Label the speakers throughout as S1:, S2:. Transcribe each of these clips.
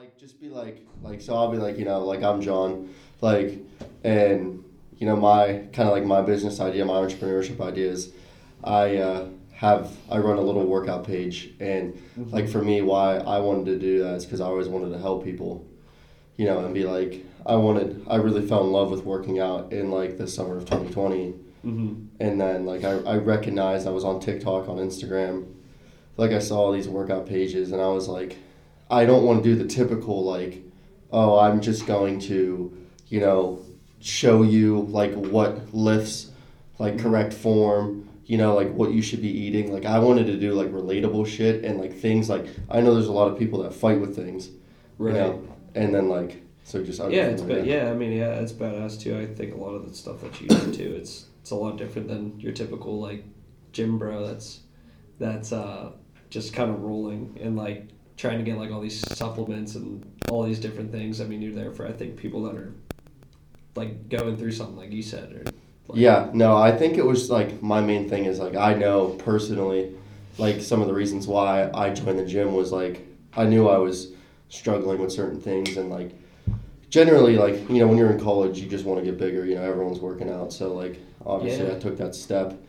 S1: like just be like like so I'll be like you know like I'm John like and you know my kind of like my business idea my entrepreneurship idea is I uh, have I run a little workout page and
S2: Mm-hmm.
S1: like for me why I wanted to do that is because I always wanted to help people you know and be like I wanted I really fell in love with working out in like the summer of 2020
S2: Mm-hmm.
S1: and then like I, I recognized I was on TikTok on Instagram like I saw all these workout pages and I was like I don't want to do the typical like oh I'm just going to you know show you like what lifts like correct form you know like what you should be eating like I wanted to do like relatable shit and like things like I know there's a lot of people that fight with things
S2: Right.
S1: you know and then like so just
S2: Yeah, it's ba- yeah. I mean, yeah, it's badass too. I think a lot of the stuff that you do too, it's it's a lot different than your typical like gym bro. That's that's uh just kind of rolling and like trying to get like all these supplements and all these different things. I mean, you're there for I think people that are like going through something like you said or like,
S1: Yeah, no, I think it was like my main thing is like I know personally, like some of the reasons why I joined the gym was like I knew I was struggling with certain things and like generally like you know when you're in college you just want to get bigger you know everyone's working out so like obviously
S2: Yeah.
S1: I took that step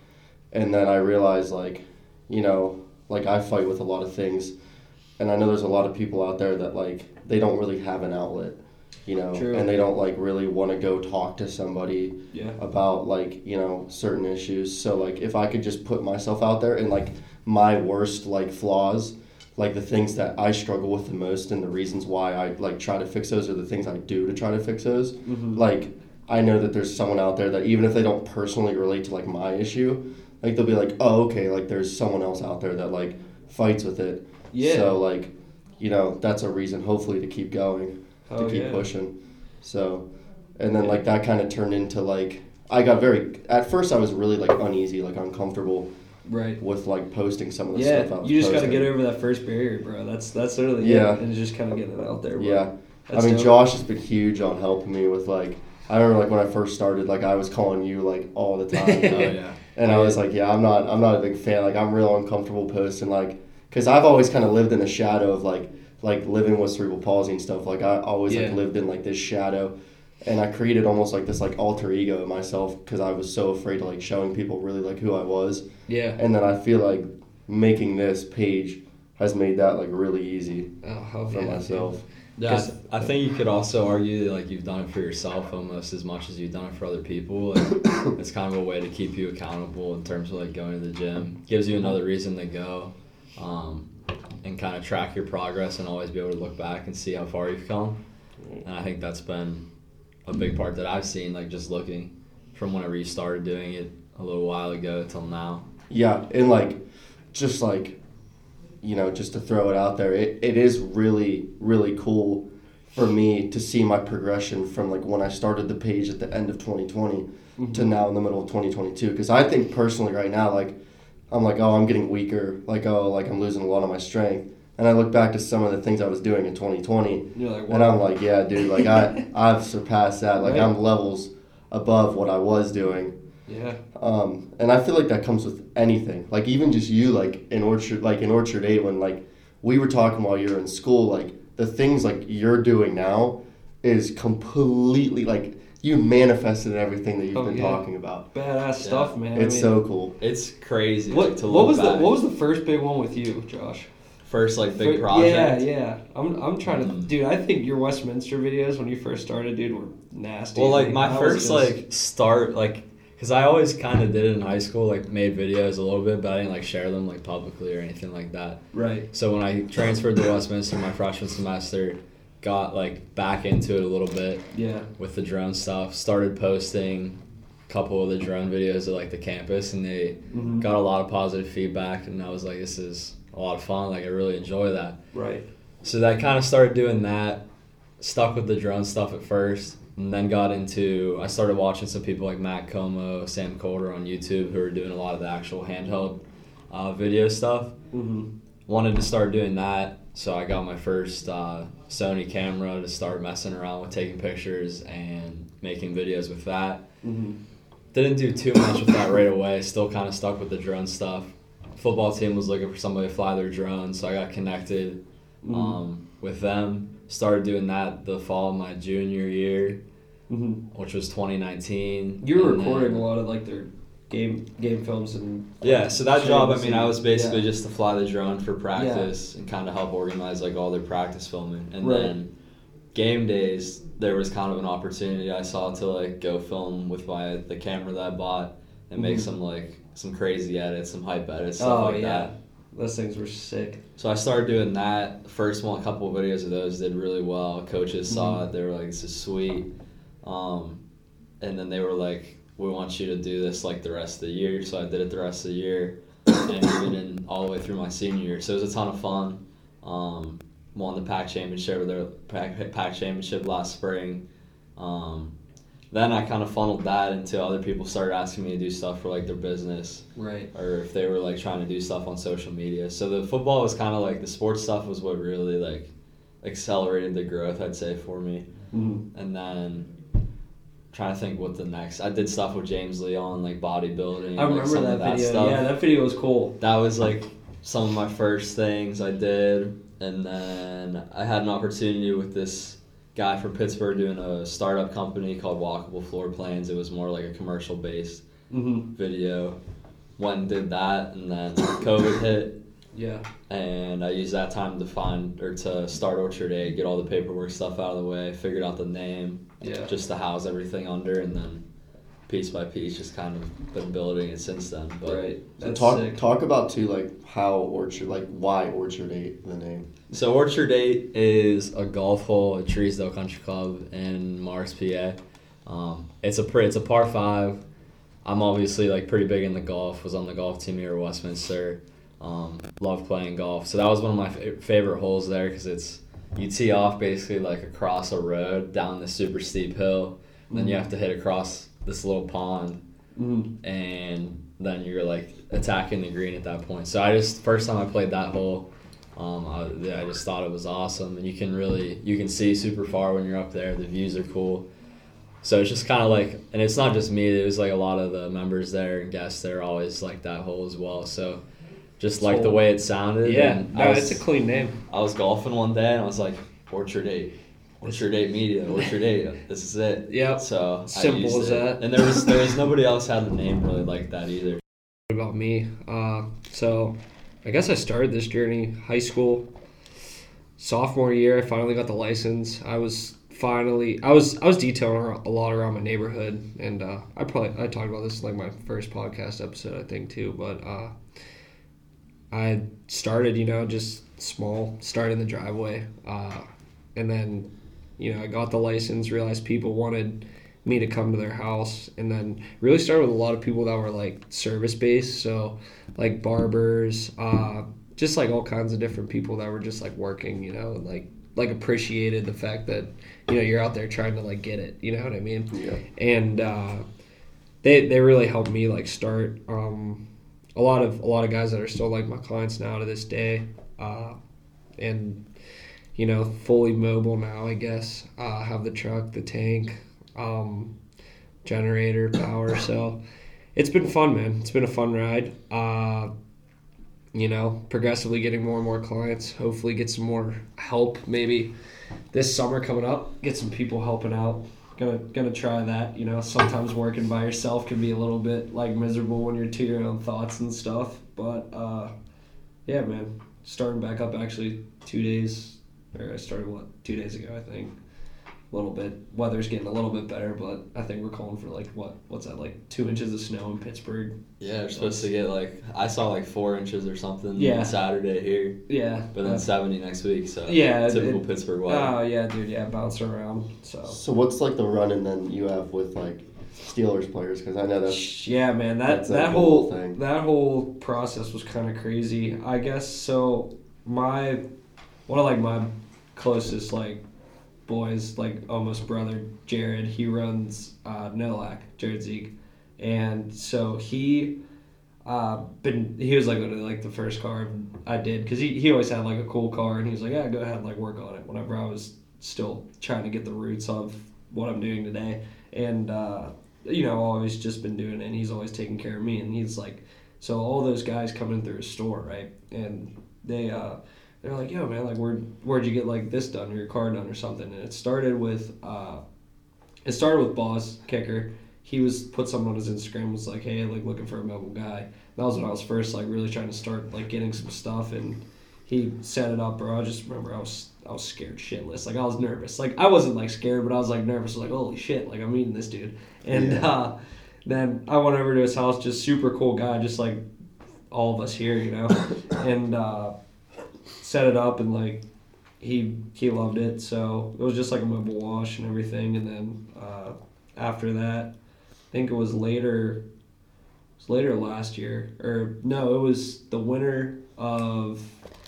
S1: and then I realized like you know like I fight with a lot of things and I know there's a lot of people out there that like they don't really have an outlet you know?
S2: True.
S1: and they don't like really want to go talk to somebody
S2: yeah,
S1: about like you know certain issues. So like if i could just put myself out there and like my worst like flaws like the things that i struggle with the most and the reasons why i like try to fix those are the things i do to try to fix those.
S2: Mhm.
S1: like i know that there's someone out there that even if they don't personally relate to like my issue like they'll be like oh okay like there's someone else out there that like fights with it
S2: yeah.
S1: so like you know that's a reason hopefully to keep going to
S2: Oh,
S1: keep
S2: yeah.
S1: pushing. So, and then like that kind of turned into like I got very at first I was really like uneasy, like uncomfortable
S2: right.
S1: with like posting some of the
S2: Yeah,
S1: stuff I was
S2: you just got to get over that first barrier, bro. That's that's literally
S1: Yeah.
S2: it. and just kind of getting it out there. Bro.
S1: Yeah,
S2: That's
S1: I mean
S2: dope.
S1: Josh has been huge on helping me with like I remember like when I first started, like I was calling you like all the time,
S3: Oh yeah.
S1: and I was like, yeah, I'm not I'm not a big fan. Like I'm real uncomfortable posting like because I've always kind of lived in the shadow of like like living with cerebral palsy and stuff. Like I always
S2: Yeah.
S1: like lived in like this shadow, and I created almost like this like alter ego of myself because I was so afraid to like showing people really like who I was.
S2: Yeah.
S1: And then I feel like making this page has made that like really easy
S2: Oh,
S1: for
S2: yeah,
S1: myself.
S3: Yeah, I, th- I think you could also argue that, like you've done it for yourself almost as much as you've done it for other people. Like, it's kind of a way to keep you accountable in terms of like going to the gym. Gives you another reason to go, um, and kind of track your progress and always be able to look back and see how far you've come. And I think that's been a big part that I've seen, like just looking from whenever you started doing it a little while ago till now.
S1: Yeah, and like, just like, you know, just to throw it out there, it, it is really, really cool for me to see my progression from like when I started the page at the end of 2020 to now in the middle of 2022. Because I think personally right now, like, I'm like, oh, I'm getting weaker. Like, oh, like I'm losing a lot of my strength. And I look back to some of the things I was doing in 2020,
S2: You're like,
S1: and I'm like, yeah, dude, like I, I've surpassed that. Like
S2: Right.
S1: I'm levels above what I was doing.
S2: yeah,
S1: Um, and I feel like that comes with anything. Like even just you, like in Orchard, like in Orchard Eight, when like we were talking while you were in school, like the things like you're doing now is completely like you manifested everything that you've
S2: Oh,
S1: been
S2: yeah.
S1: talking about.
S2: badass stuff, man. I
S1: It's
S2: mean,
S1: so cool.
S3: It's crazy.
S2: What
S3: like, to
S2: what
S3: look
S2: was the what was the first big one with you, Josh?
S3: first like big
S2: Fir-
S3: project?
S2: Yeah, yeah. I'm I'm trying to,
S3: Mm.
S2: dude. I think your Westminster videos when you first started, dude, were nasty.
S3: Well, like my first
S2: just-
S3: like start like because I always kind of did it in high school, like made videos a little bit, but I didn't like share them like publicly or anything like that.
S2: right.
S3: So when I transferred to Westminster my freshman semester, got like back into it a little bit
S2: Yeah.
S3: with the drone stuff. Started posting a couple of the drone videos at like the campus, and they
S2: Mhm.
S3: got a lot of positive feedback, and I was like, this is a lot of fun. Like I really enjoy that.
S2: Right.
S3: So that kind of started doing that. Stuck with the drone stuff at first, and then got into. I started watching some people like Matt Komo, Sam Kolder on YouTube who are doing a lot of the actual handheld uh, video stuff.
S2: Mm-hmm.
S3: Wanted to start doing that, so I got my first uh, Sony camera to start messing around with taking pictures and making videos with that.
S2: Mm-hmm.
S3: Didn't do too much with that right away. Still kind of stuck with the drone stuff. Football team was looking for somebody to fly their drone, so I got connected.
S2: Mm-hmm.
S3: Um, with them. Started doing that the fall of my junior year,
S2: hmm
S3: which was 2019.
S2: You were
S3: and
S2: recording
S3: then-
S2: a lot of like their game game films and
S3: Yeah, so that job, I mean, I was basically
S2: yeah.
S3: just to fly the drone for practice and kind of help organize like all their practice filming. And
S2: Right.
S3: then game days, there was kind of an opportunity I saw to like go film with my the camera that I bought and make
S2: Mhm.
S3: some like some crazy edits, some hype edits, stuff
S2: oh
S3: like
S2: yeah,
S3: that.
S2: those things were sick.
S3: So I started doing that. First one, a couple of videos of those did really well. Coaches saw
S2: Mhm.
S3: it. They were like, "This is sweet," um, and then they were like, "We want you to do this like the rest of the year." So I did it the rest of the year, and even in all the way through my senior year. So it was a ton of fun. Um, won the PAC championship, their PAC, PAC championship last spring. Um, then I kind of funneled that into other people started asking me to do stuff for like their business
S2: Right.
S3: or if they were like trying to do stuff on social media. So the football was kind of like the sports stuff was what really like accelerated the growth, I'd say, for me.
S2: hmm
S3: And then trying to think what the next. I did stuff with James Leon, like bodybuilding.
S2: I
S3: like,
S2: remember
S3: some
S2: that,
S3: of that
S2: video.
S3: stuff.
S2: Yeah, that video was cool.
S3: that was like some of my first things I did. And then I had an opportunity with this guy from Pittsburgh doing a startup company called Walkable Floor Plans. It was more like a commercial based
S2: hmm
S3: video. Went and did that, and then COVID hit,
S2: Yeah.
S3: and I used that time to find or to start Orchard Eight, get all the paperwork stuff out of the way, figured out the name,
S2: Yeah.
S3: just to house everything under, and then piece by piece, just kind of been building it since then. But
S2: right.
S1: So talk
S2: sick.
S1: talk about too like how Orchard like why Orchard Eight the name.
S3: so Orchard Eight is a golf hole at Treesdale Country Club in Mars, PA. Um, it's a pre, it's a par five. I'm obviously like pretty big in the golf. Was on the golf team here at Westminster. Um, love playing golf. So that was one of my fa- favorite holes there because it's you tee off basically like across a road down this super steep hill. Then you have to hit across this little pond,
S2: Mhm.
S3: and then you're like attacking the green at that point. So I just first time I played that hole, um, I, I just thought it was awesome, and you can really you can see super far when you're up there. The views are cool. So it's just kind of like, and it's not just me. It was like a lot of the members there and guests there always like that hole as well. So just like the way it sounded.
S2: Yeah. No,
S3: was,
S2: it's a clean name.
S3: I was golfing one day and I was like, Orchard Eight, Orchard Eight Media, Orchard Eight. This is it.
S2: Yeah.
S3: So
S2: Simple as
S3: it.
S2: that.
S3: And there was there was nobody else had the name really like that either.
S2: about me. Uh, so, I guess I started this journey high school, sophomore year. I finally got the license. I was finally I was I was detailing a lot around my neighborhood, and uh, I probably I talked about this in like my first podcast episode I think too. But uh, I started you know just small, started in the driveway, uh, and then you know I got the license. Realized people wanted me to come to their house and then really started with a lot of people that were like service based so like barbers uh, just like all kinds of different people that were just like working you know and like like appreciated the fact that you know you're out there trying to like get it you know what i mean
S1: Yeah.
S2: and uh, they they really helped me like start um, a lot of a lot of guys that are still like my clients now to this day uh, and you know fully mobile now i guess. Uh, have the truck the tank um, generator power. So it's been fun man. It's been a fun ride. Uh, you know progressively getting more and more clients. Hopefully get some more help maybe this summer coming up. Get some people helping out gonna gonna try that you know? Sometimes working by yourself can be a little bit like miserable when you're to your own thoughts and stuff but uh yeah man. Starting back up actually two days or i started what two days ago i think a little bit weather's getting a little bit better but i think we're calling for like what what's that like two inches of snow in pittsburgh
S3: Yeah, they're supposed to get like I saw like four inches or something
S2: Yeah.
S3: Saturday here,
S2: yeah
S3: but then
S2: uh,
S3: seventy next week. So
S2: Yeah,
S3: typical
S2: it-
S3: Pittsburgh weather.
S2: oh yeah dude yeah bouncing around so
S1: So what's like the run and then you have with like Steelers players because I know that's
S2: yeah, man, that
S1: that's
S2: that
S1: whole
S2: whole
S1: thing.
S2: that whole process was kind of crazy. I guess so. My one of like my closest like boys, like almost brother, Jared. He runs uh, Jared Zeke, and so he uh, been he was like like the first car I did because he, he always had like a cool car and he was like yeah go ahead and like work on it whenever I was still trying to get the roots of what I'm doing today. And uh, you know always just been doing it and he's always taking care of me and he's like so all those guys coming through his store right? And they uh, they're like, "Yo, man, like where where'd you get like this done or your car done or something?" And it started with uh, it started with Boss Kicker. He was put something on his Instagram was like, "Hey, like looking for a mobile guy." That was when I was first like really trying to start like getting some stuff, and he set it up, bro. I just remember I was I was scared shitless. Like I was nervous. Like I wasn't like scared, but I was like nervous. Like holy shit, like I'm meeting this dude. And
S1: Yeah.
S2: uh, then I went over to his house. Just super cool guy, just like all of us here, you know. and uh, set it up and like he he loved it. So it was just like a mobile wash and everything. And then uh, after that, I think it was later. It was later last year, or no, it was the winter of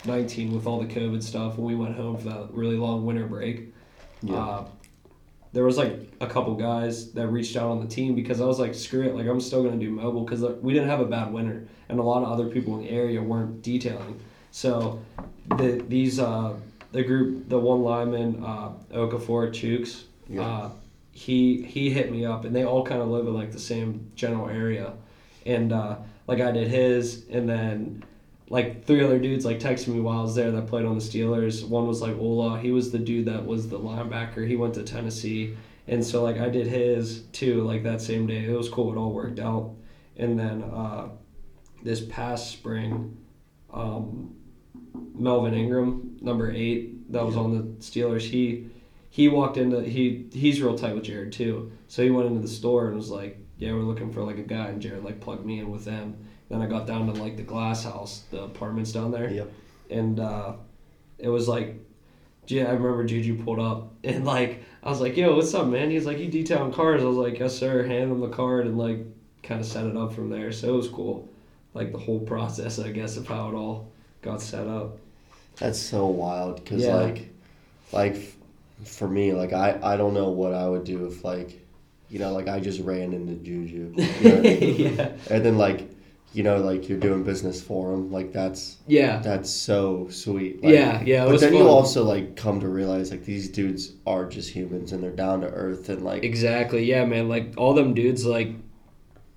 S2: nineteen with all the COVID stuff when we went home for that really long winter break.
S1: Yeah.
S2: Uh, there was like a couple guys that reached out on the team because I was like, screw it, like I'm still gonna do mobile because we didn't have a bad winter and a lot of other people in the area weren't detailing. So the these uh, the group, the one lineman, uh, Okorafor Chuks,
S1: Yeah.
S2: uh, he he hit me up and they all kind of live in like the same general area, and uh, like I did his and then like three other dudes like texted me while I was there that played on the Steelers. One was like Ola. He was the dude that was the linebacker. He went to Tennessee, and so like I did his too. Like that same day, it was cool. It all worked out. And then uh, this past spring, um, Melvin Ingram, number eight, that was on the Steelers. He he walked into he he's real tight with Jared too. So he went into the store and was like, "Yeah, we're looking for like a guy." And Jared like plugged me in with them. Then I got down to like the glass house, the apartments down there,
S1: Yep.
S2: and uh, it was like, yeah, I remember Juju pulled up and like I was like, "Yo, what's up, man?" He's like, "You detailing cars?" I was like, "Yes, sir." Hand him the card and like kind of set it up from there. So it was cool, like the whole process, I guess, of how it all got set up.
S1: That's so wild because
S2: Yeah.
S1: like, like f- for me, like I I don't know what I would do if like, you know, like I just ran into Juju, you know I mean?
S2: yeah,
S1: and then like, you know, like you're doing business for him, like that's
S2: yeah,
S1: that's so sweet. Like,
S2: yeah, yeah. It
S1: But
S2: was
S1: then you also like come to realize like these dudes are just humans and they're down to earth and like
S2: Exactly. Yeah, man. Like all them dudes, like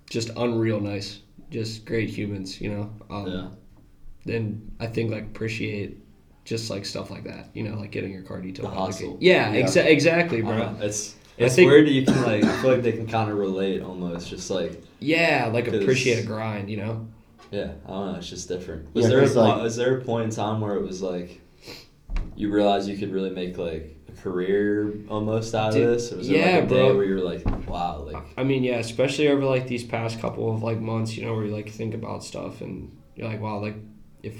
S2: just unreal nice, just great humans. You know. Um,
S3: Yeah.
S2: And I think like appreciate just like stuff like that. You know, like getting your car detailed.
S3: The
S2: by,
S3: hustle.
S2: yeah,
S1: Yeah.
S2: Exa- exactly, bro.
S3: don't It's
S2: I
S3: it's
S2: think-
S3: weird. You can like I feel like they can kind of relate almost. Just like
S2: Yeah, like appreciate a grind. You know.
S3: yeah, I don't know. It's just different. Was
S1: Yeah,
S3: there a
S1: 'cause,
S3: po-
S1: like-
S3: was there a point in time where it was like you realized you could really make like a career almost out
S2: Dude,
S3: of this? Or was there
S2: yeah,
S3: like a day
S2: bro.
S3: where you were like, wow, like
S2: I mean, yeah, especially over like these past couple of like months, you know, where you like think about stuff and you're like, wow, like if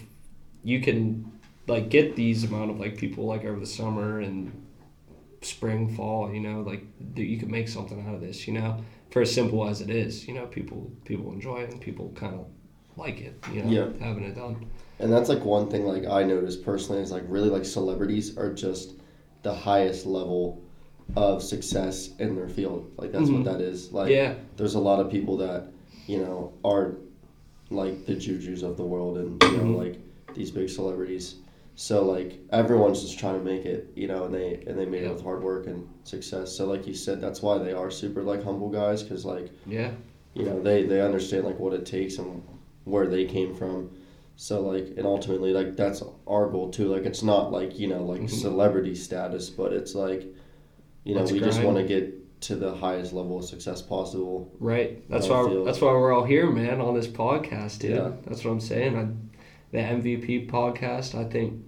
S2: you can like get these amount of like people like over the summer and spring, fall, you know, like that you can make something out of this, you know, for as simple as it is, you know, people people enjoy it and people kind of like it, you know,
S1: Yeah.
S2: having it done.
S1: And that's like one thing like I noticed personally is like really like celebrities are just the highest level of success in their field. Like that's
S2: Mhm.
S1: what that is. Like
S2: yeah,
S1: there's a lot of people that, you know, are like the jujus of the world and you know,
S2: Mhm.
S1: like these big celebrities. So like everyone's just trying to make it, you know, and they and they made
S2: Yeah.
S1: it with hard work and success. So like you said, that's why they are super like humble guys because like
S2: yeah,
S1: you know they they understand like what it takes and where they came from so like and ultimately like that's our goal too like it's not like you know like
S2: Mhm.
S1: celebrity status but it's like you know
S2: Let's
S1: we just want to get to the highest level of success possible
S2: right. That's why
S1: feel-
S2: that's why we're all here, man, on this podcast, dude.
S1: Yeah.
S2: That's what I'm saying. I, the MVP podcast, I think,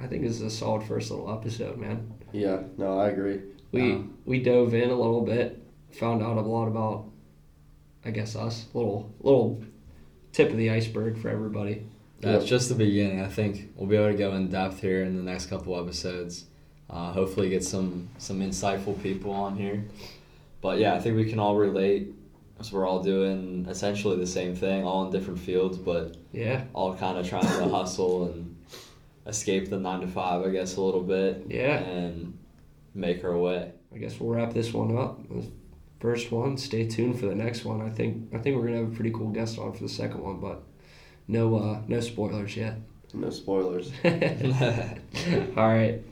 S2: I think is a solid first little episode, man.
S1: yeah no i agree
S2: We
S3: Um,
S2: we dove in a little bit, found out a lot about, I guess us, little little tip of the iceberg for everybody.
S3: That's
S1: Yeah.
S3: just the beginning. I think we'll be able to go in depth here in the next couple episodes. Uh, hopefully, get some some insightful people on here. But yeah, I think we can all relate. As we're all doing essentially the same thing, all in different fields, but
S2: Yeah,
S3: all kind of trying to hustle and escape the nine to five, I guess, a little bit,
S2: yeah.
S3: and make our way.
S2: I guess we'll wrap this one up. First one. Stay tuned for the next one. I think I think we're gonna have a pretty cool guest on for the second one, but no uh, no spoilers yet.
S1: no spoilers
S2: All right.